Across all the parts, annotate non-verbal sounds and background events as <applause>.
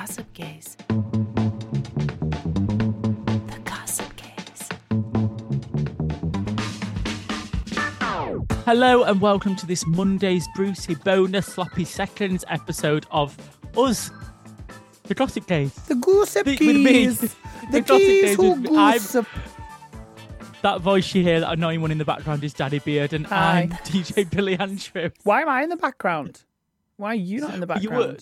The Gossip Gays. The Gossip Gays. Hello and welcome to this Monday's Brucey bonus sloppy seconds episode of Us, the Gossip Days. The gossip The- with me. The The gossip geese geese who oh, with me. Gossip. That voice you hear, that annoying one in the background, is Danny Beard, and Hi. I'm <laughs> DJ Billy Andrew. Why am I in the background? Why are you not in the You were,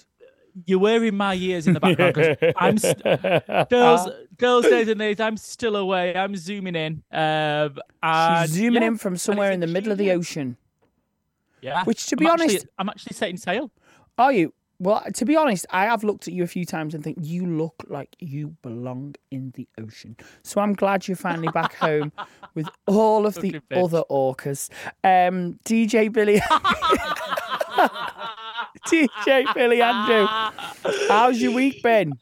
background? you're wearing my ears in the background 'cause <laughs> I'm st- girls, girls days and days. I'm still away. I'm zooming in. Um, and She's zooming yeah, in from somewhere in the middle of the ocean. Yeah, Which, to be I'm actually- honest- I'm actually setting sail. Are you? Well, to be honest, I have looked at you a few times and think you look like you belong in the ocean. So I'm glad you're finally back <laughs> home with all of the other orcas. Um, DJ Billy. <laughs> DJ Billy Andrew. How's your week been?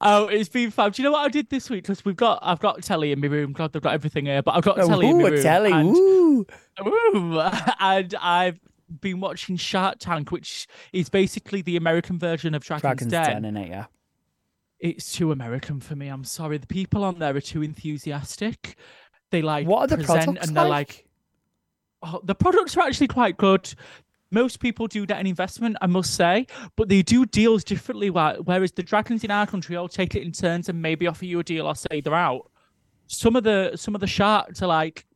Oh, it's been fun. Do you know what I did this week? Because we've got, I've got telly in my room. God, they've got everything here, but I've got telly in Ooh, my a room. telly. and- Ooh. Ooh, <laughs> and I've been watching Shark Tank, which is basically the American version of Dragon's, Dragon's Den. Den, innit? Yeah. It's too American for me. I'm sorry. The people on there are too enthusiastic. They like What are the present products and they're like? like, oh, the products are actually quite good. Most people do get an investment, I must say, but they do deals differently. Whereas the dragons in our country all take it in turns and maybe offer you a deal or say they're out. Some of the some of the sharks are like,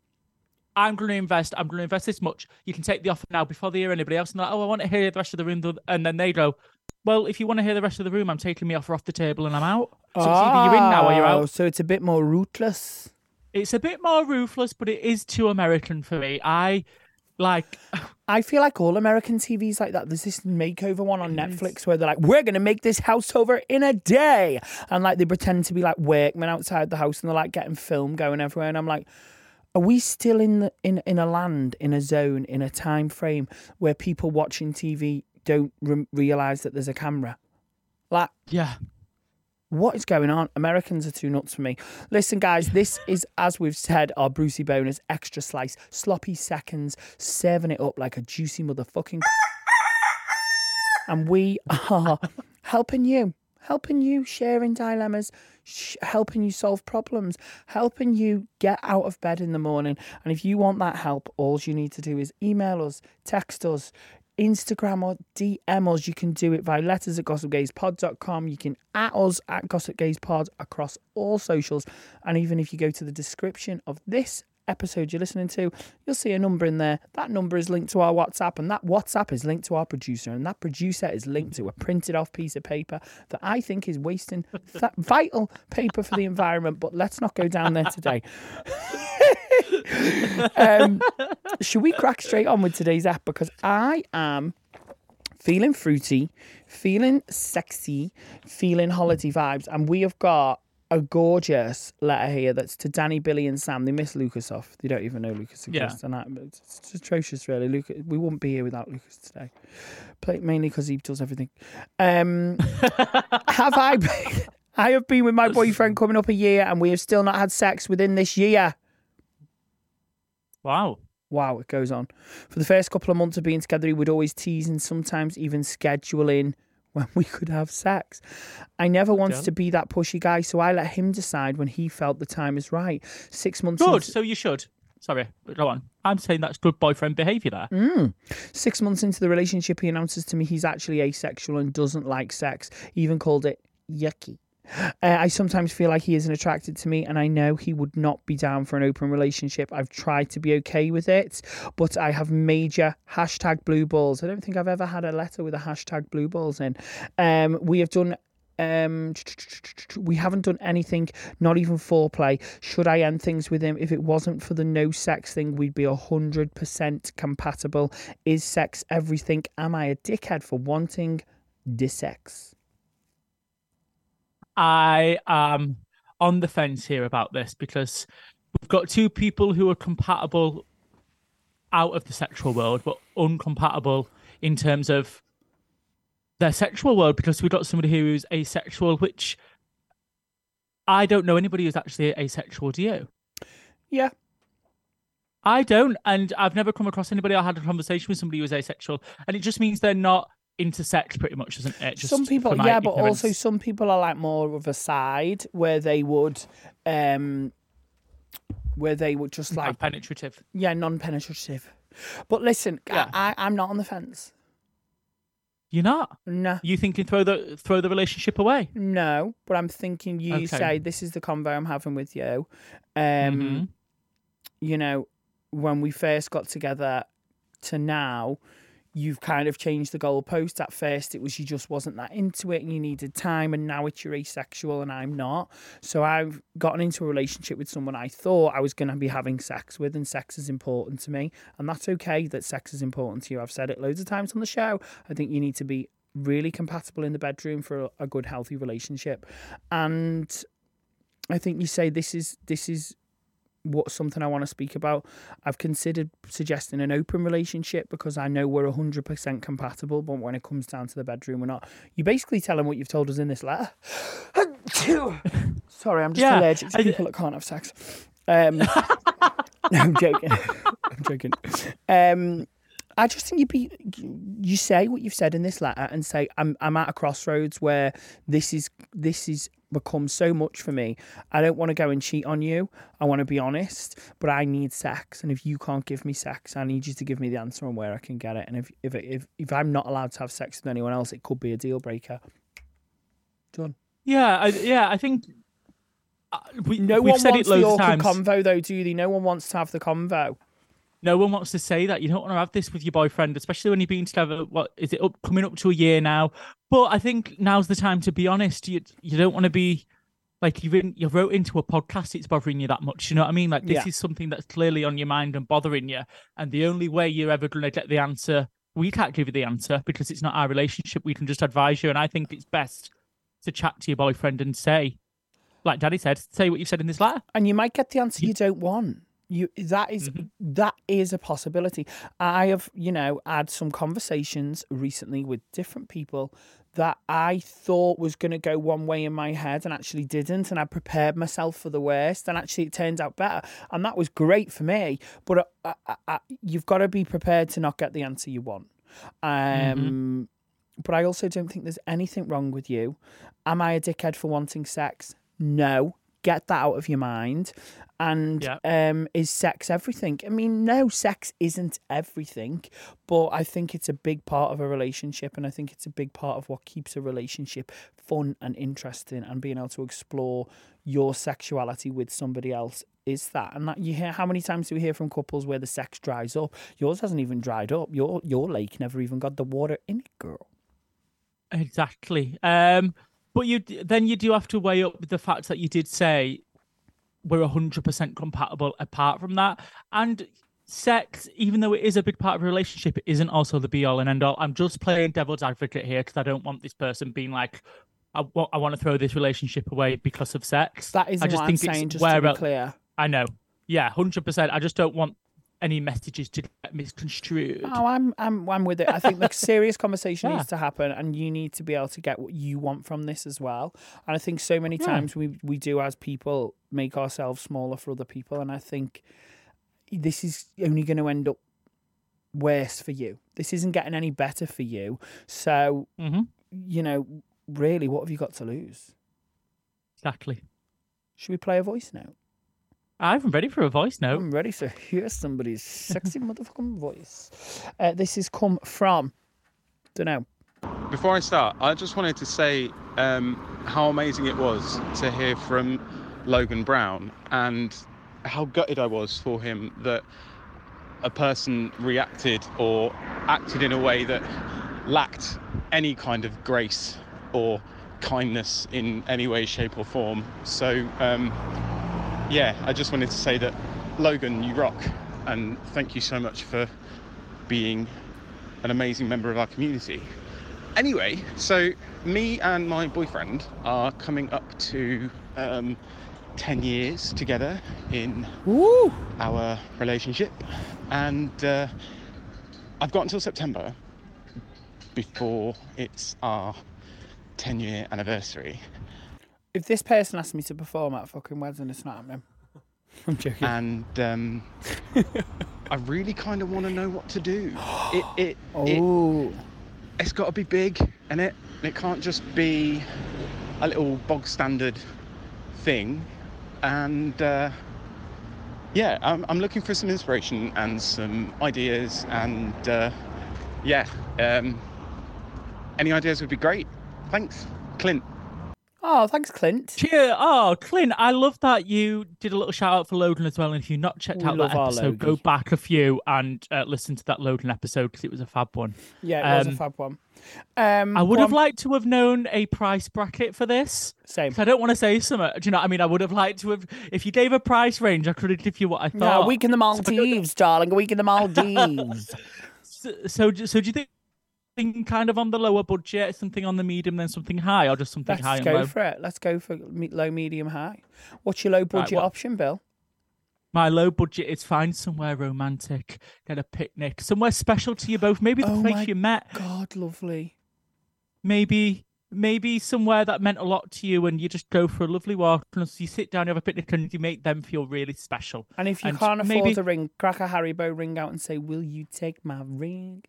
I'm going to invest. I'm going to invest this much. You can take the offer now before they hear anybody else. And they're like, oh, I want to hear the rest of the room. And then they go, well, if you want to hear the rest of the room, I'm taking the offer off the table and I'm out. So it's either you're in now or you're Oh, out. So it's a bit more ruthless. It's a bit more ruthless, but it is too American for me. I like. I feel like all American TVs like that. There's this makeover one on Netflix where they're like, "We're gonna make this house over in a day," and like they pretend to be like workmen outside the house, and they're like getting film going everywhere. And I'm like, are we still in the, in in a land, in a zone, in a time frame where people watching TV don't re- realize that there's a camera? Like, Yeah. What is going on? Americans are too nuts for me. Listen, guys, this is, as we've said, our Brucey bonus extra slice, sloppy seconds, serving it up like a juicy motherfucking. <laughs> and we are helping you, helping you, sharing dilemmas, sh- helping you solve problems, helping you get out of bed in the morning. And if you want that help, all you need to do is email us, text us. Instagram or DM us. You can do it via letters at gossipgayspod.com. You can at us at gossipgayspod across all socials. And even if you go to the description of this episode you're listening to, you'll see a number in there. That number is linked to our WhatsApp, and that WhatsApp is linked to our producer, and that producer is linked to a printed off piece of paper that I think is wasting <laughs> that vital paper for the environment. But let's not go down there today. <laughs> <laughs> um, should we crack straight on with today's app? Because I am feeling fruity, feeling sexy, feeling holiday vibes, and we have got a gorgeous letter here that's to Danny, Billy, and Sam. They miss Lucas off. They don't even know Lucas Yeah. exists, and that, it's, it's atrocious, really. Lucas, we wouldn't be here without Lucas today, mainly because he does everything. Um, <laughs> have I? Been, I have been with my boyfriend coming up a year, and we have still not had sex within this year. Wow. Wow, it goes on. For the first couple of months of being together, he would always tease and sometimes even schedule in <laughs> when we could have sex. I never wanted Jen. to be that pushy guy, so I let him decide when he felt the time is right. Six months Good. into- So you should. Sorry, go on. I'm saying that's good boyfriend behaviour there. Mm. Six months into the relationship, he announces to me he's actually asexual and doesn't like sex. He even called it yucky. Uh, I sometimes feel like he isn't attracted to me, and I know he would not be down for an open relationship. I've tried to be okay with it, but I have major hashtag blue balls. I don't think I've ever had a letter with a hashtag blue balls in. Um, we have done um we haven't done anything not even foreplay should i end things with him if it wasn't for the no sex thing we'd be a hundred percent compatible is sex everything am i a dickhead for wanting disex I am on the fence here about this because we've got two people who are compatible out of the sexual world, but uncompatible in terms of their sexual world because we've got somebody who's asexual, which I don't know anybody who's actually asexual. Do you? yeah I don't, and I've never come across anybody. I had a conversation with somebody who was asexual, and it just means they're not into sex, pretty much, doesn't it? Just some people yeah but also some people are like more of a side where they would um where they would just Like penetrative. yeah non-penetrative but listen Yeah. I, I i'm not on the fence You're not. no You thinking throw the throw the relationship away? No, but I'm thinking you Okay. say this is the convo I'm having with you. Um, Mhm. you know, when we first got together to now, you've kind of changed the goalpost. At first, it was you just wasn't that into it and you needed time, and now it's you're asexual and I'm not. So I've gotten into a relationship with someone I thought I was going to be having sex with, and sex is important to me, and that's okay that sex is important to you. I've said it loads of times on the show. I think you need to be really compatible in the bedroom for a, a good, healthy relationship, and I think you say this is this is what something I want to speak about. I've considered suggesting an open relationship because I know we're hundred percent compatible, but when it comes down to the bedroom, we're not. You basically tell them what you've told us in this letter. <sighs> Sorry, I'm just Yeah, allergic to I- people that can't have sex. Um, <laughs> <laughs> no, I'm joking. <laughs> I'm joking. Um, I just think you be you say what you've said in this letter and say I'm I'm at a crossroads where this is this is become so much for me. I don't want to go and cheat on you. I want to be honest, but I need sex, and if you can't give me sex, I need you to give me the answer on where I can get it. And if if if if I'm not allowed to have sex with anyone else, it could be a deal breaker. Done. Yeah, I, yeah. I think uh, we, No we've one said wants it loads the of times. convo though, do they? No one wants to have the convo. No one wants to say that. You don't want to have this with your boyfriend, especially when you've been together. What is it? Up coming up to a year now. But I think now's the time to be honest. You you don't want to be like you've in, you wrote into a podcast. It's bothering you that much. You know what I mean? Like this Yeah. is something that's clearly on your mind and bothering you. And the only way you're ever going to get the answer, we can't give you the answer because it's not our relationship. We can just advise you. And I think it's best to chat to your boyfriend and say, like Daddy said, say what you've said in this letter. and you might get the answer you don't want. You that is- that is a possibility. I have you know had some conversations recently with different people that I thought was going to go one way in my head and actually didn't, and I prepared myself for the worst, and actually it turned out better, and that was great for me. But uh, uh, uh, you've got to be prepared to not get the answer you want. Um, But I also don't think there's anything wrong with you. Am I a dickhead for wanting sex? No. Get that out of your mind. And Yeah. um, is sex everything? I mean, no, sex isn't everything, but I think it's a big part of a relationship, and I think it's a big part of what keeps a relationship fun and interesting, and being able to explore your sexuality with somebody else is that. And that you hear how many times do we hear from couples where the sex dries up? Yours hasn't even dried up. Your your lake never even got the water in it, girl. Exactly. Um, but you then you do have to weigh up the fact that you did say we're hundred percent compatible. Apart from that, and sex, even though it is a big part of a relationship, it isn't also the be all and end all. I'm just playing devil's advocate here because I don't want this person being like, I wa- I want to throw this relationship away because of sex. That isn't I just what think I'm it's saying, just where to be clear. I know. Yeah, hundred percent. I just don't want any messages to get misconstrued. Oh, I'm I'm I'm with it. I think the <laughs> serious conversation Yeah. needs to happen, and you need to be able to get what you want from this as well. And I think so many Yeah. times we we do as people make ourselves smaller for other people, and I think this is only going to end up worse for you. This isn't getting any better for you. So hmm you know, really, what have you got to lose? Exactly. Should we play a voice note? I'm ready for a voice note. I'm ready to hear somebody's sexy <laughs> motherfucking voice. Uh, this has come from, don't know. Before I start, I just wanted to say um, how amazing it was to hear from Logan Brown and how gutted I was for him that a person reacted or acted in a way that lacked any kind of grace or kindness in any way, shape, or form. So, um, yeah, I just wanted to say that Logan, you rock, and thank you so much for being an amazing member of our community. Anyway, so me and my boyfriend are coming up to um, 10 years together in Woo! our relationship, and uh, I've got until September before it's our 10 year anniversary. If this person asked me to perform at fucking wedding, it's not happening. I'm joking. and um, <laughs> I really kind of want to know what to do. It it, it oh, it's got to be big, and it it can't just be a little bog standard thing. And uh, yeah, I'm I'm looking for some inspiration and some ideas, and uh, yeah, um, any ideas would be great. Thanks, Clint. Oh, thanks, Clint. Cheer! Oh, Clint, I love that you did a little shout out for Logan as well. And if you've not checked We out that episode, go back a few and uh, listen to that Logan episode because it was a fab one. Yeah, it was a Um, fab one. Um, I would have liked to have known a price bracket for this. Same. I don't want to say something. Do you know? what I mean, I would have liked to have. If you gave a price range, I could have given you what I No, thought. a week in the Maldives, darling. A week in the <laughs> Maldives. So, so, so do you think? Something kind of on the lower budget, something on the medium, then something high, or just something high and low? Let's go for it. Let's go for me- low, medium, high. What's your low budget what- option, Bill? My low budget is find somewhere romantic, get a picnic, somewhere special to you both. Maybe the Oh place you met. God, lovely. Maybe maybe somewhere that meant a lot to you, and you just go for a lovely walk, and you sit down, you have a picnic, and you make them feel really special. And if you And can't afford maybe- a ring, crack a Haribo ring out and say, "Will you take my ring?"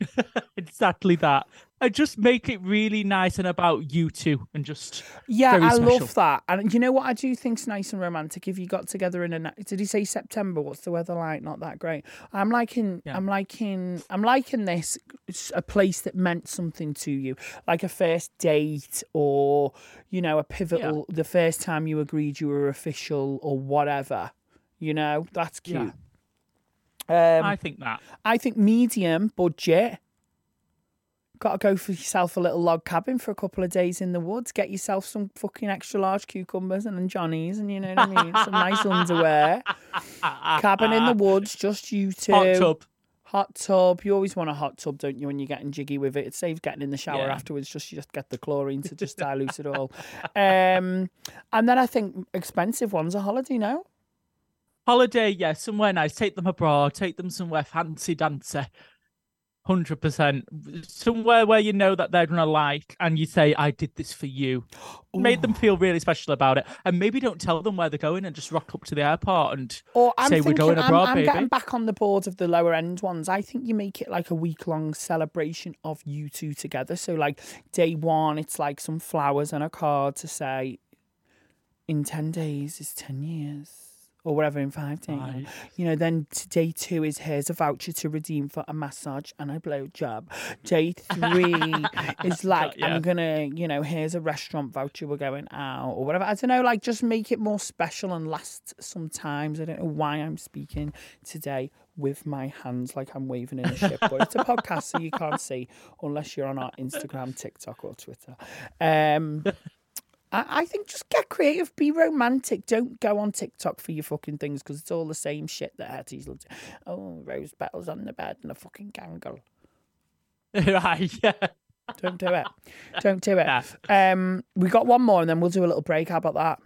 <laughs> Exactly that. And just make it really nice and about you two, and just Yeah, I special. love that. And you know what I do think's nice and romantic? If you got together in a, did he say September? What's the weather like? Not that great. I'm liking, Yeah. I'm liking, I'm liking this. It's a place that meant something to you, like a first date or you know a pivotal, the first time you agreed you were official or whatever. You know, that's Yeah. Um, I think that. I think medium budget. Got to go for yourself a little log cabin for a couple of days in the woods. Get yourself some fucking extra large cucumbers and then Johnnies, and you know what I mean. Some nice <laughs> underwear. Cabin in the woods, just you two. Hot tub. Hot tub. You always want a hot tub, don't you? When you're getting jiggy with it, it saves getting in the shower Yeah. afterwards. Just you just get the chlorine to just dilute it all. <laughs> Um, and then I think expensive ones a holiday. No, Holiday, yeah, somewhere nice. Take them abroad. Take them somewhere fancy dancy. Hundred percent. Somewhere where you know that they're gonna like, and you say, "I did this for you." Made them feel really special about it, and maybe don't tell them where they're going, and just rock up to the airport and Or I'm say thinking, we're going I'm, abroad, I'm baby. getting back on the board of the lower end ones. I think you make it like a week long celebration of you two together. So like day one, it's like some flowers and a card to say, in ten days is ten years. Or whatever in five days. You know, then day two is here's a voucher to redeem for a massage and a blowjob. Day three <laughs> is like Yeah. I'm gonna, you know, here's a restaurant voucher we're going out or whatever. I don't know, like just make it more special and last sometimes. I don't know why I'm speaking today with my hands like I'm waving in a ship, but it's a <laughs> podcast so you can't see unless you're on our Instagram, TikTok, or Twitter. Um I I think just get creative, be romantic. Don't go on TikTok for your fucking things because it's all the same shit that Hattie's looked. Oh, rose petals on the bed and a fucking gangle. <laughs> right, yeah. Don't do it. Don't do it. <laughs> Nah. Um, we got one more and then we'll do a little break. How about that?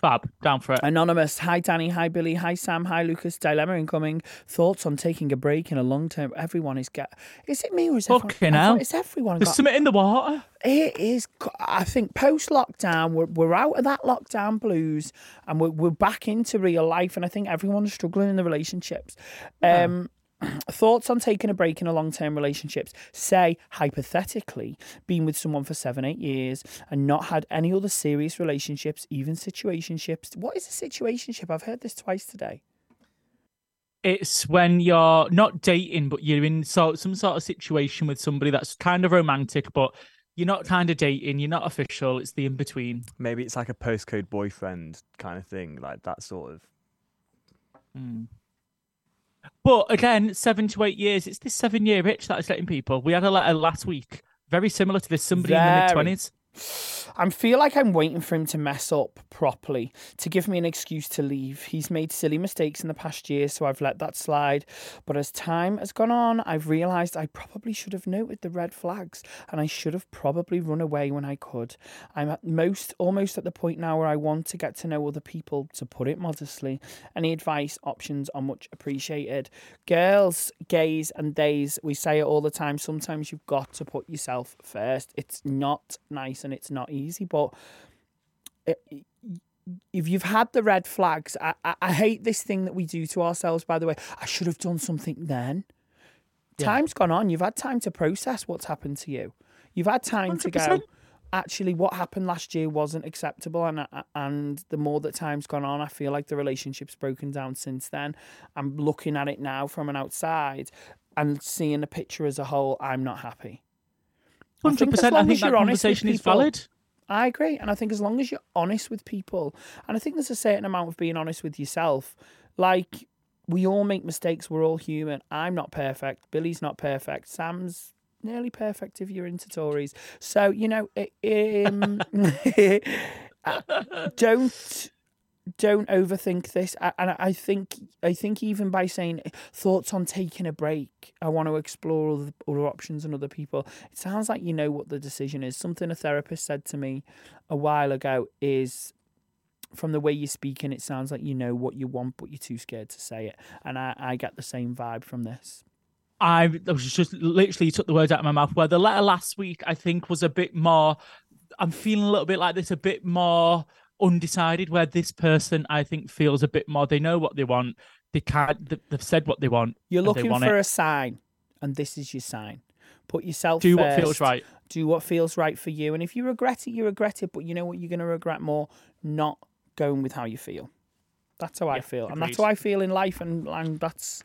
Fab, down for it. Anonymous. Hi, Danny. Hi, Billy. Hi, Sam. Hi, Lucas. Dilemma incoming. Thoughts on taking a break in a long term? Everyone is get. Is it me or is everyone? Fucking everyone- hell. Is everyone There's got? something in the water. It is. I think post lockdown, we're, we're out of that lockdown blues, and we're we're back into real life. And I think everyone's struggling in the relationships. Um, Thoughts on taking a break in a long term relationships? Say, hypothetically, been with someone for seven, eight years and not had any other serious relationships, even situationships. What is a situationship? I've heard this twice today. It's when you're not dating, but you're in so, some sort of situation with somebody that's kind of romantic, but you're not kind of dating, you're not official. It's the in between. Maybe it's like a postcode boyfriend kind of thing, like that sort of. Hmm. But again, seven to eight years, it's this seven year itch that is letting people. We had a letter last week, very similar to this, somebody in the mid 20s. I feel like I'm waiting for him to mess up properly to give me an excuse to leave. He's made silly mistakes in the past year, so I've let that slide. But as time has gone on, I've realised I probably should have noted the red flags and I should have probably run away when I could. I'm at most almost at the point now where I want to get to know other people, to put it modestly. Any advice, options are much appreciated. Girls, gays, and days, we say it all the time. Sometimes you've got to put yourself first. It's not nice and it's not easy, but it- if you've had the red flags, I, I, I hate this thing that we do to ourselves, by the way. I should have done something then. Time's gone on. You've had time to process what's happened to you. You've had time to go, actually, what happened last year wasn't acceptable. And, uh, and the more that time's gone on, I feel like the relationship's broken down since then. I'm looking at it now from an outside and seeing the picture as a whole. I'm not happy. As 100%. I think that conversation is people- valid. I agree. And I think as long as you're honest with people, and I think there's a certain amount of being honest with yourself. Like, we all make mistakes. We're all human. I'm not perfect. Billy's not perfect. Sam's nearly perfect if you're into Tories. So, you know, um, <laughs> <laughs> <laughs> don't don't overthink this and i think i think even by saying thoughts on taking a break i want to explore other, other options and other people it sounds like you know what the decision is something a therapist said to me a while ago is from the way you're speaking it sounds like you know what you want but you're too scared to say it and i, I get the same vibe from this I was just literally took the words out of my mouth. Where the letter last week, I think, was a bit more. I'm feeling a little bit like this, a bit more undecided. Where this person, I think, feels a bit more. They know what they want. They can't. they- They've said what they want. you're looking want for it. a sign and this is your sign put yourself Do what feels right. do what feels right for you. And if you regret it, you regret it. But you know what you're going to regret more? Not going with how you feel. That's how I Yeah, feel. And that's how I feel in life. And, and that's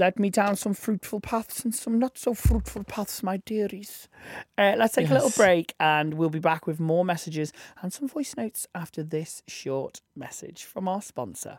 led me down some fruitful paths and some not so fruitful paths, my dearies. Uh, let's take a little break and we'll be back with more messages and some voice notes after this short message from our sponsor.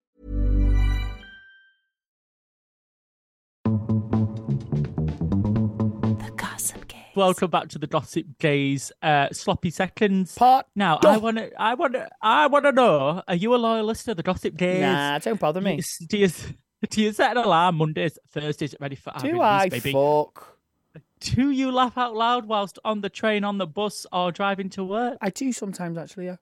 Welcome back to the Gossip Gays uh, sloppy seconds. Part Now, I want to, I want to, I want to know: Are you a loyal listener to the Gossip Gays? Nah, don't bother me. Do you, do you set an alarm Mondays, Thursdays, ready for our Do release, I baby? fuck? Do you laugh out loud whilst on the train, on the bus, or driving to work? I do sometimes actually. Yeah.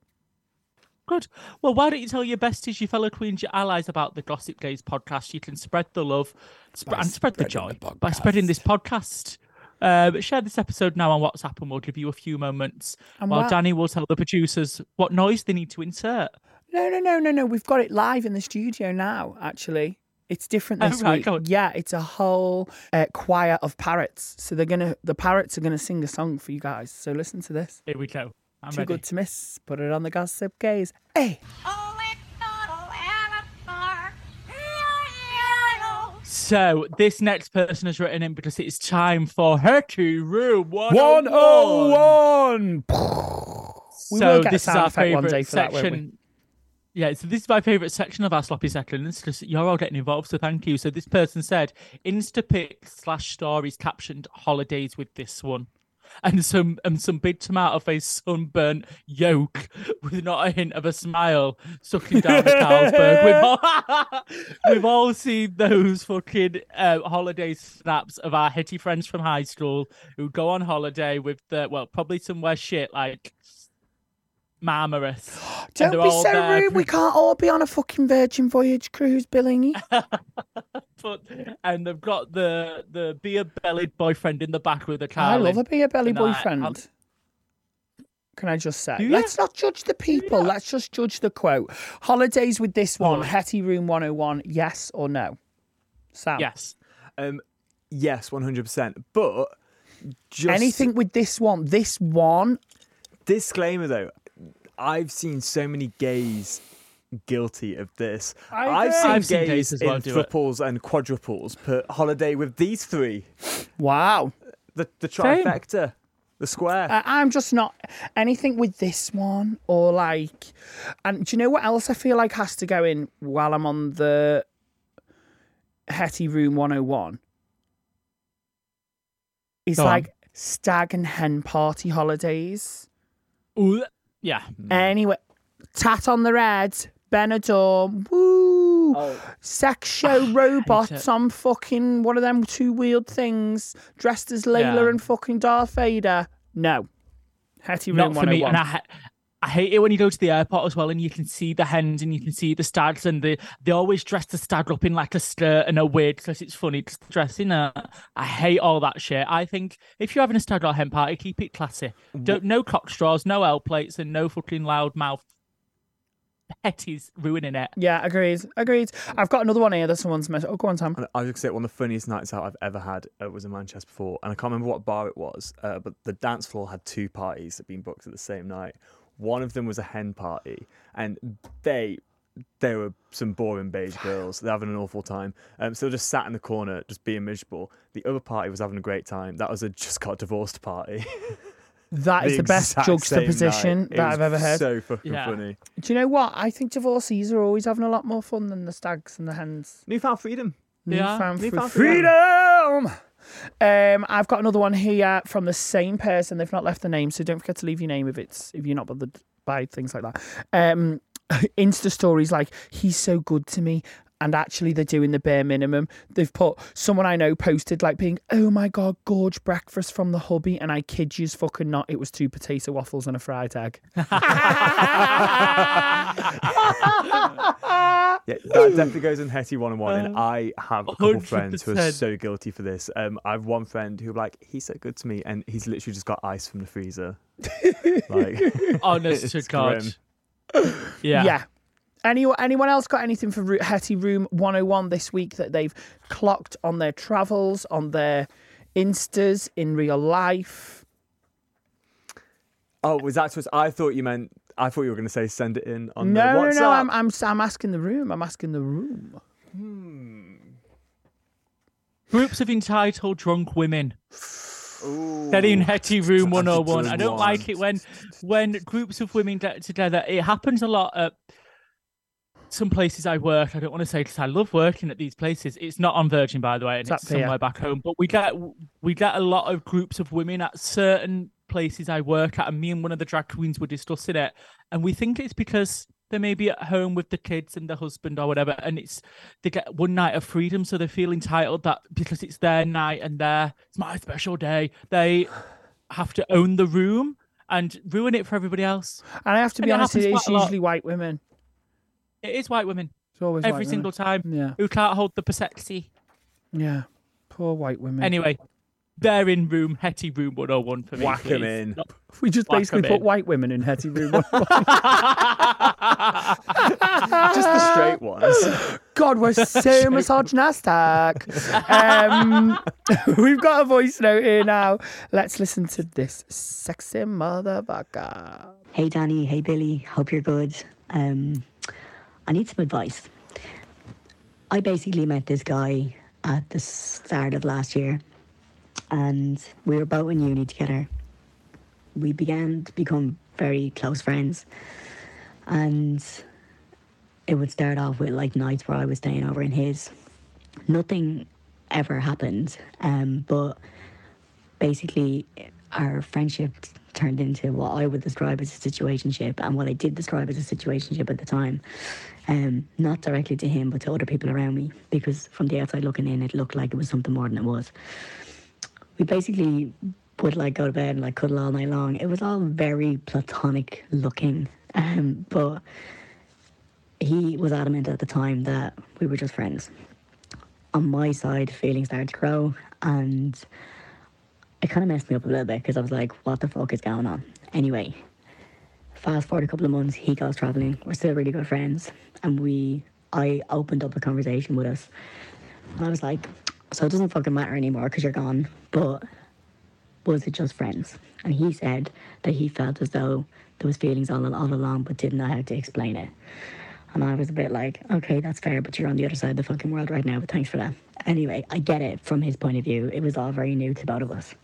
Good. Well, why don't you tell your besties, your fellow queens, your allies about the Gossip Gays podcast? You can spread the love sp- and spread the joy the by spreading this podcast. Uh, but share this episode now on WhatsApp, and we'll give you a few moments And while wha- Danny will tell the producers what noise they need to insert. No, no, no, no, no. We've got it live in the studio now. Actually, it's different Oh, this right, week. Yeah, it's a whole uh, choir of parrots. So they're gonna, the parrots are gonna sing a song for you guys. So listen to this. Here we go. I'm Too ready. good to miss. Put it on the gossip gays. Hey. So this next person has written in because it's time for Hetty Room 101. We so this is our favorite day for that, section. Yeah, so this is my favorite section of our sloppy seconds because you're all getting involved. So thank you. So this person said Instapic slash stories captioned holidays with this one. And some and some big tomato face sunburnt yolk with not a hint of a smile sucking down the Carlsberg. We've <laughs> all, <laughs> we've all seen those fucking uh, holiday snaps of our hitty friends from high school who go on holiday with the well, probably somewhere shit like Marmaris. <gasps> Don't be so there rude. We can't all be on a fucking Virgin Voyage cruise, Billingy. <laughs> but, and they've got the the beer bellied boyfriend in the back with the car. I love a beer belly boyfriend. I'm- Can I just say? Do ya? Let's not judge the people. Let's just judge the quote. Holidays with this one, Oh. Hetty Room 101, yes or no? Sam. Yes. Um, yes, one hundred percent. But just Anything with this one, this one, disclaimer though, I've seen so many gays guilty of this. I I've seen I've seen gays, gays as well in do it. triples and quadruples put holiday with these three. wow. The the Same. trifecta, the square. I- I'm just not anything with this one or like. And do you know what else I feel like has to go in while I'm on the Hetty Room 101? It's Go on. like stag and hen party holidays. Ooh, yeah. Mm. Anyway, tat on the red, Benidorm, woo, oh. sex show <sighs> robots it. on fucking one of them two wheeled things, dressed as Layla Yeah. and fucking Darth Vader. No, Hetty Room Not for me. 101. And I, oh ha- I hate it when you go to the airport as well and you can see the hens and you can see the stags and they, they always dress the stag up in like a skirt and a wig because it's funny to dress in a. I hate all that shit. I think if you're having a stag or hen party, keep it classy. Don't, no cock straws, no L plates, and no fucking loud mouth. Hetty's ruining it. Yeah, agreed. Agreed. I've got another one here that someone's messaged. Oh, go on, Tom. And I was going to say one of the funniest nights out I've ever had uh, was in Manchester before, and I can't remember what bar it was, uh, but the dance floor had two parties that had been booked at the same night. One of them was a hen party, and they they were some boring beige <laughs> girls. They're having an awful time, um, so they just sat in the corner, just being miserable. The other party was having a great time. That was a just got divorced party. <laughs> That is the best exact same juxtaposition that I've ever heard. So fucking Yeah. funny. Do you know what? I think divorcees are always having a lot more fun than the stags and the hens. Newfound freedom. Yeah. Newfound fr- Newfound freedom. Um, I've got another one here from the same person. They've not left the name, so don't forget to leave your name if it's if you're not bothered by things like that. Um, <laughs> Insta stories like he's so good to me. And actually, they're doing the bare minimum. They've put someone I know posted like being, "Oh my god, gorge breakfast from the hubby," and I kid you's fucking not. It was two potato waffles and a fried egg. <laughs> Yeah, that definitely goes in Hetty one on one, and I have a couple friends who are so guilty for this. Um, I have one friend who like he's so good to me, and he's literally just got ice from the freezer. <laughs> like, <laughs> Honest to God. grim. Yeah. Yeah. Any, anyone else got anything for Ru- Hetty Room 101 this week that they've clocked on their travels, on their instas in real life. Oh, was that? What I thought you meant. I thought you were going to say send it in on No, the no, WhatsApp. no. I'm, I'm, I'm asking the room. I'm asking the room. Hmm. Groups of entitled drunk women. They're in Hetty Room 101. I don't like it when when groups of women get together. It happens a lot at some places I work. I don't want to say because I love working at these places. It's not on Virgin, by the way, and It's it's here. somewhere back home. But we get we get a lot of groups of women at certain places I work at, and me and one of the drag queens were discussing it, and we think it's because they may be at home with the kids and the husband or whatever, and it's they get one night of freedom, so they feel entitled that because it's their night and their it's my special day, they have to own the room and ruin it for everybody else. And I have to be honest, it happens is quite a lot. usually white women. It is white women It's always white every women. single time Yeah. who can't hold the sexy. Yeah. Poor white women. Anyway, they're in room Hetty room 101 for me. Whack 'em please. in. Not- we just basically put in. white women in Hetty room. <laughs> Just the straight ones. <laughs> God, we're <laughs> so misogynistic. Um, we've got a voice note here now. Let's listen to this sexy motherfucker. Hey Danny, hey Billy, hope you're good. Um, I need some advice. I basically met this guy at the start of last year, and we were both in uni together. We began to become very close friends, and it would start off with like nights where I was staying over in his. Nothing ever happened, um, but basically our friendship turned into what I would describe as a situationship and what I did describe as a situationship at the time. Um, not directly to him, but to other people around me, because from the outside looking in, it looked like it was something more than it was. We basically would like go to bed and like cuddle all night long. It was all very platonic looking, um, but he was adamant at the time that we were just friends. On my side, feelings started to grow, and it kind of messed me up a little bit because I was like, what the fuck is going on? Anyway, fast forward a couple of months, he goes traveling. We're still really good friends. And we, I opened up a conversation with us. And I was like, so it doesn't fucking matter anymore because you're gone. But was it just friends? And he said that he felt as though there was feelings all, all along but didn't know how to explain it. And I was a bit like, okay, that's fair, but you're on the other side of the fucking world right now, but thanks for that. Anyway, I get it from his point of view. It was all very new to both of us.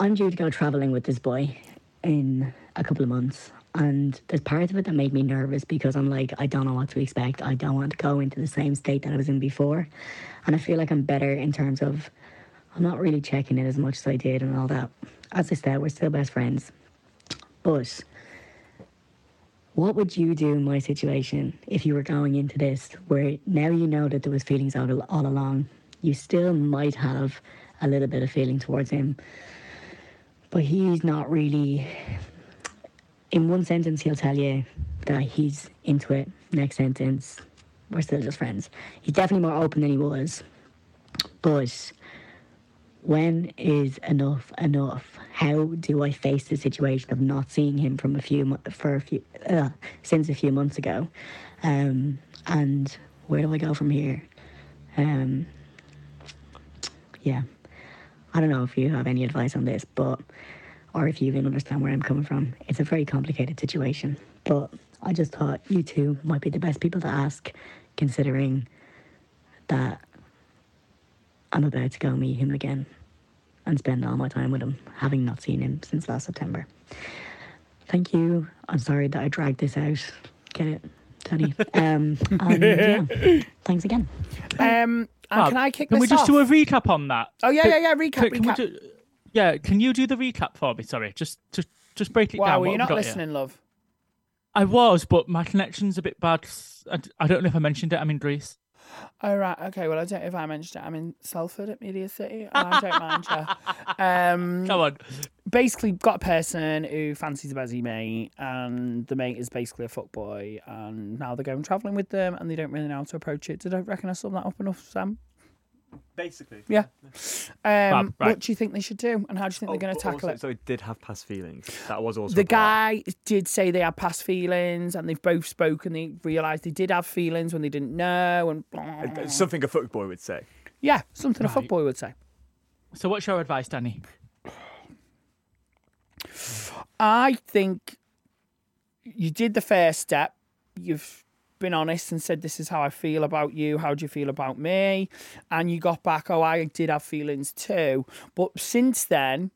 I'm due to go traveling with this boy in a couple of months. And there's parts of it that made me nervous because I'm like, I don't know what to expect. I don't want to go into the same state that I was in before. And I feel like I'm better in terms of I'm not really checking it as much as I did and all that. As I said, we're still best friends. But what would you do in my situation if you were going into this where now you know that there was feelings all, all along? You still might have a little bit of feeling towards him, but he's not really. In one sentence, he'll tell you that he's into it. Next sentence, we're still just friends. He's definitely more open than he was, but when is enough enough? How do I face the situation of not seeing him from a few for a few uh, since a few months ago, um, and where do I go from here? Um, yeah, I don't know if you have any advice on this, but or if you even understand where I'm coming from. It's a very complicated situation, but I just thought you two might be the best people to ask, considering that I'm about to go meet him again and spend all my time with him, having not seen him since last September. Thank you. I'm sorry that I dragged this out. Get it, Tony? <laughs> Um, and <laughs> yeah, thanks again. Um, Oh, and Fab, can I kick Can we just off? do a recap on that? Oh, yeah, yeah, yeah, recap, Can, can recap. do, yeah, can you do the recap for me? Sorry, just just just break it Wow, down. were What you have not got here? listening, love? I was, but my connection's a bit bad. I, I don't know if I mentioned it. I'm in Greece. Oh, right. Okay. Well, I don't know if I mentioned it. I'm in Salford at Media City. and I don't mind you. <laughs> Um, Come on. basically got a person who fancies a busy mate and the mate is basically a fuckboy and now they're going travelling with them and they don't really know how to approach it. Did I reckon I summed that up enough, Sam? Basically. Yeah. Um, right. What do you think they should do and how do you think they're going to tackle Also, it? So it did have past feelings. That was also The part. guy did say they had past feelings and they've both spoken. They realised they did have feelings when they didn't know and blah. Something a fuckboy would say. Yeah, something a fuckboy would say. So, what's your advice, Danny? I think you did the first step. You've been honest and said, This is how I feel about you. How do you feel about me? And you got back, Oh, I did have feelings too. But since then,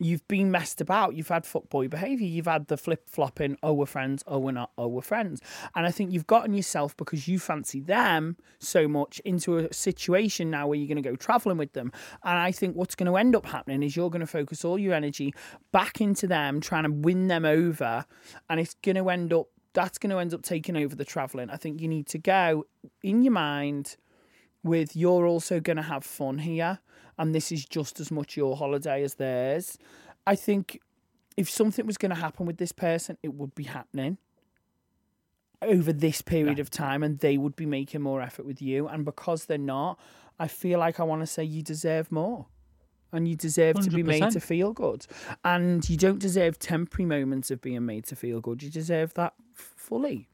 you've been messed about. You've had fuckboy behaviour. You've had the flip flopping, oh, we're friends, oh, we're not, oh, we're friends. And I think you've gotten yourself because you fancy them so much into a situation now where you're going to go travelling with them. And I think what's going to end up happening is you're going to focus all your energy back into them, trying to win them over. And it's going to end up, that's going to end up taking over the travelling. I think you need to go in your mind with you're also going to have fun here and this is just as much your holiday as theirs. I think if something was going to happen with this person, it would be happening over this period of time and they would be making more effort with you. And because they're not, I feel like I want to say you deserve more. And you deserve to be made to feel good. And you don't deserve temporary moments of being made to feel good. You deserve that fully.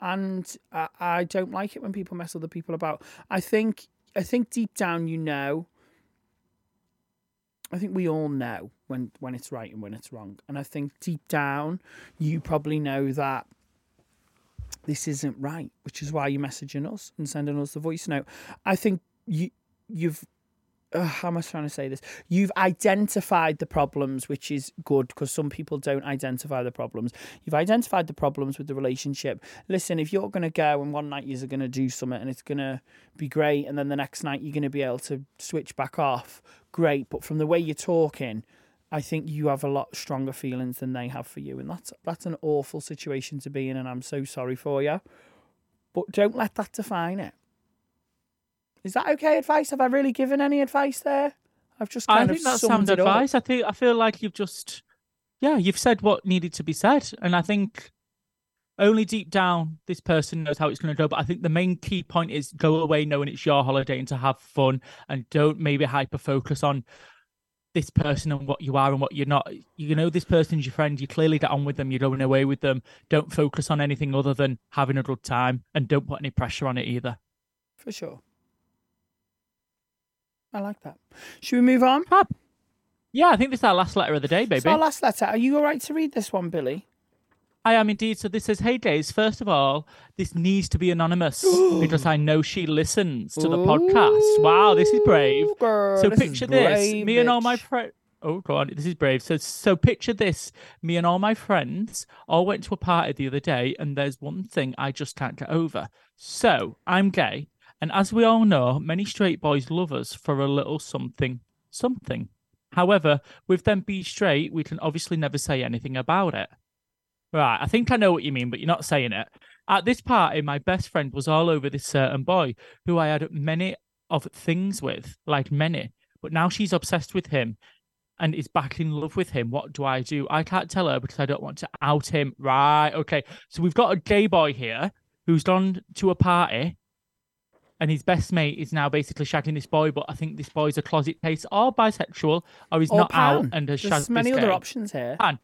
And I, I don't like it when people mess other people about. I think I think deep down you know I think we all know when when it's right and when it's wrong. And I think deep down you probably know that this isn't right, which is why you're messaging us and sending us the voice note. I think you you've uh, how am I trying to say this? You've identified the problems, which is good because some people don't identify the problems. You've identified the problems with the relationship. Listen, if you're going to go and one night you're going to do something and it's going to be great, and then the next night you're going to be able to switch back off, great. But from the way you're talking, I think you have a lot stronger feelings than they have for you, and that's that's an awful situation to be in, and I'm so sorry for you. But don't let that define it. Is that okay advice? Have I really given any advice there? I've just kind I of think that's sound up. advice. I think I feel like you've just, yeah, you've said what needed to be said, and I think only deep down this person knows how it's going to go. But I think the main key point is go away knowing it's your holiday and to have fun, and don't maybe hyper focus on this person and what you are and what you're not. You know, this person's your friend. You clearly get on with them. You're going away with them. Don't focus on anything other than having a good time, and don't put any pressure on it either. For sure. I like that. Should we move on? Fab. Yeah, I think this is our last letter of the day, baby. It's our last letter. Are you all right to read this one, Billy? I am indeed. So this says, "Hey Days, first of all, this needs to be anonymous <gasps> because I know she listens to the podcast. Wow, this is brave. Girl, so this is picture this: brave, me and all my friends. Oh god, this is brave. So so picture this: me and all my friends all went to a party the other day, and there's one thing I just can't get over. So I'm gay, and as we all know, many straight boys love us for a little something, something. However, with them being straight, we can obviously never say anything about it. Right, I think I know what you mean, but you're not saying it. At this party, my best friend was all over this certain boy who I had many of things with, like many, but now she's obsessed with him and is back in love with him. What do I do? I can't tell her because I don't want to out him. Right, okay. So we've got a gay boy here who's gone to a party and his best mate is now basically shagging this boy, but I think this boy's a closet case or bisexual or he's Or not out and has shagged this. There's many other gay. options here. Pan.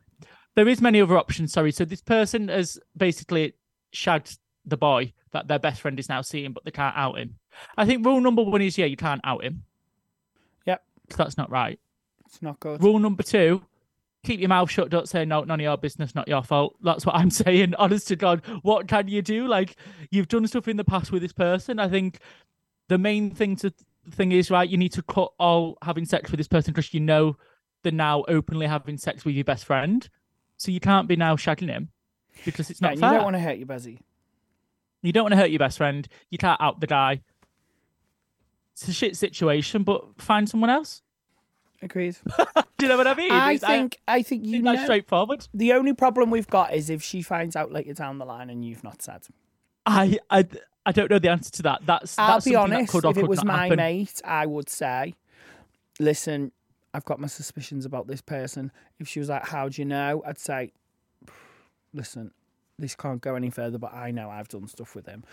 There is many other options. Sorry. So this person has basically shagged the boy that their best friend is now seeing, but they can't out him. I think rule number one is yeah, you can't out him. Yep. 'cause that's not right. It's not good. Rule number two: keep your mouth shut. Don't say no. None of your business. Not your fault. That's what I'm <laughs> saying. Honest to God, what can you do? Like you've done stuff in the past with this person. I think the main thing to thing is right. You need to cut all having sex with this person because you know they're now openly having sex with your best friend. So you can't be now shagging him because it's Yeah, not fair. you don't want to hurt your Bezzy. You don't want to hurt your best friend. You can't out the guy. It's a shit situation, but find someone else. Agreed. <laughs> Do you know what I mean? I It's- uh, think I think you think that's know, straightforward. The only problem we've got is if she finds out later down the line and you've not said. I, I, I don't know the answer to that. That's I'll that's be honest. If it was my happen. mate, I would say, "Listen, I've got my suspicions about this person." If she was like, "How do you know?" I'd say, "Listen, this can't go any further, but I know I've done stuff with him."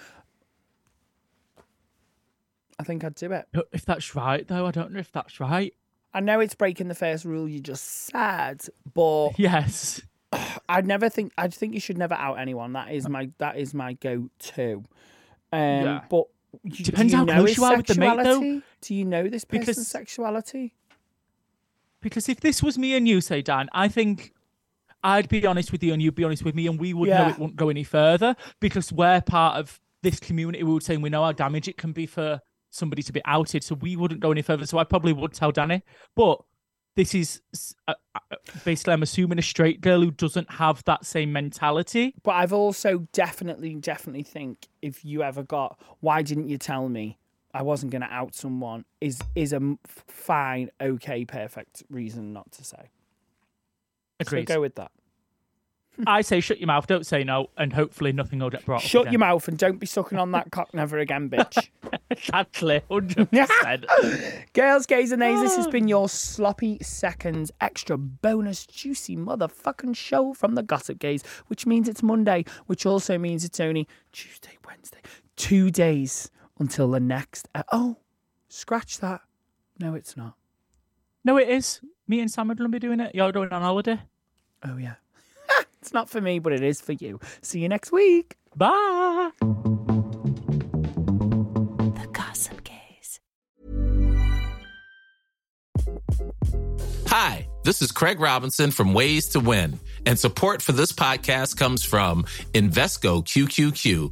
I think I'd do it. If that's right, though, I don't know if that's right. I know it's breaking the first rule You're just sad, but <laughs> Yes. <sighs> I'd never think. I think you should never out anyone. That is my that is my go to. Um, Yeah. But You- Depends do you how know close you are with the mate, though. Do you know this person's Because- sexuality? Because if this was me and you, say Dan, I think I'd be honest with you and you'd be honest with me, and we would know it won't go any further because we're part of this community. We would say we know how damage it can be for somebody to be outed, so we wouldn't go any further. So I probably would tell Danny, but this is uh, uh, basically I'm assuming a straight girl who doesn't have that same mentality. But I've also definitely, definitely think if you ever got, why didn't you tell me I wasn't going to out someone? Is is a fine, okay, perfect reason not to say. Agreed. So go with that. I say shut your mouth, don't say no, and hopefully nothing will get brought. Shut your mouth and don't be sucking on that cock never again, <laughs> bitch. <laughs> Hundred percent. Girls, gays, and nays, Ah. this has been your sloppy seconds extra bonus juicy motherfucking show from the Gossip Gays, which means it's Monday, which also means it's only Tuesday, Wednesday, two days until the next. Uh, oh, scratch that. No, it's not. No, it is. Me and Sam are going to be doing it. You're going on holiday. Oh, yeah. It's not for me, but it is for you. See you next week. Bye. The Gossip Gays. Hi, this is Craig Robinson from Ways to Win, and support for this podcast comes from Invesco QQQ,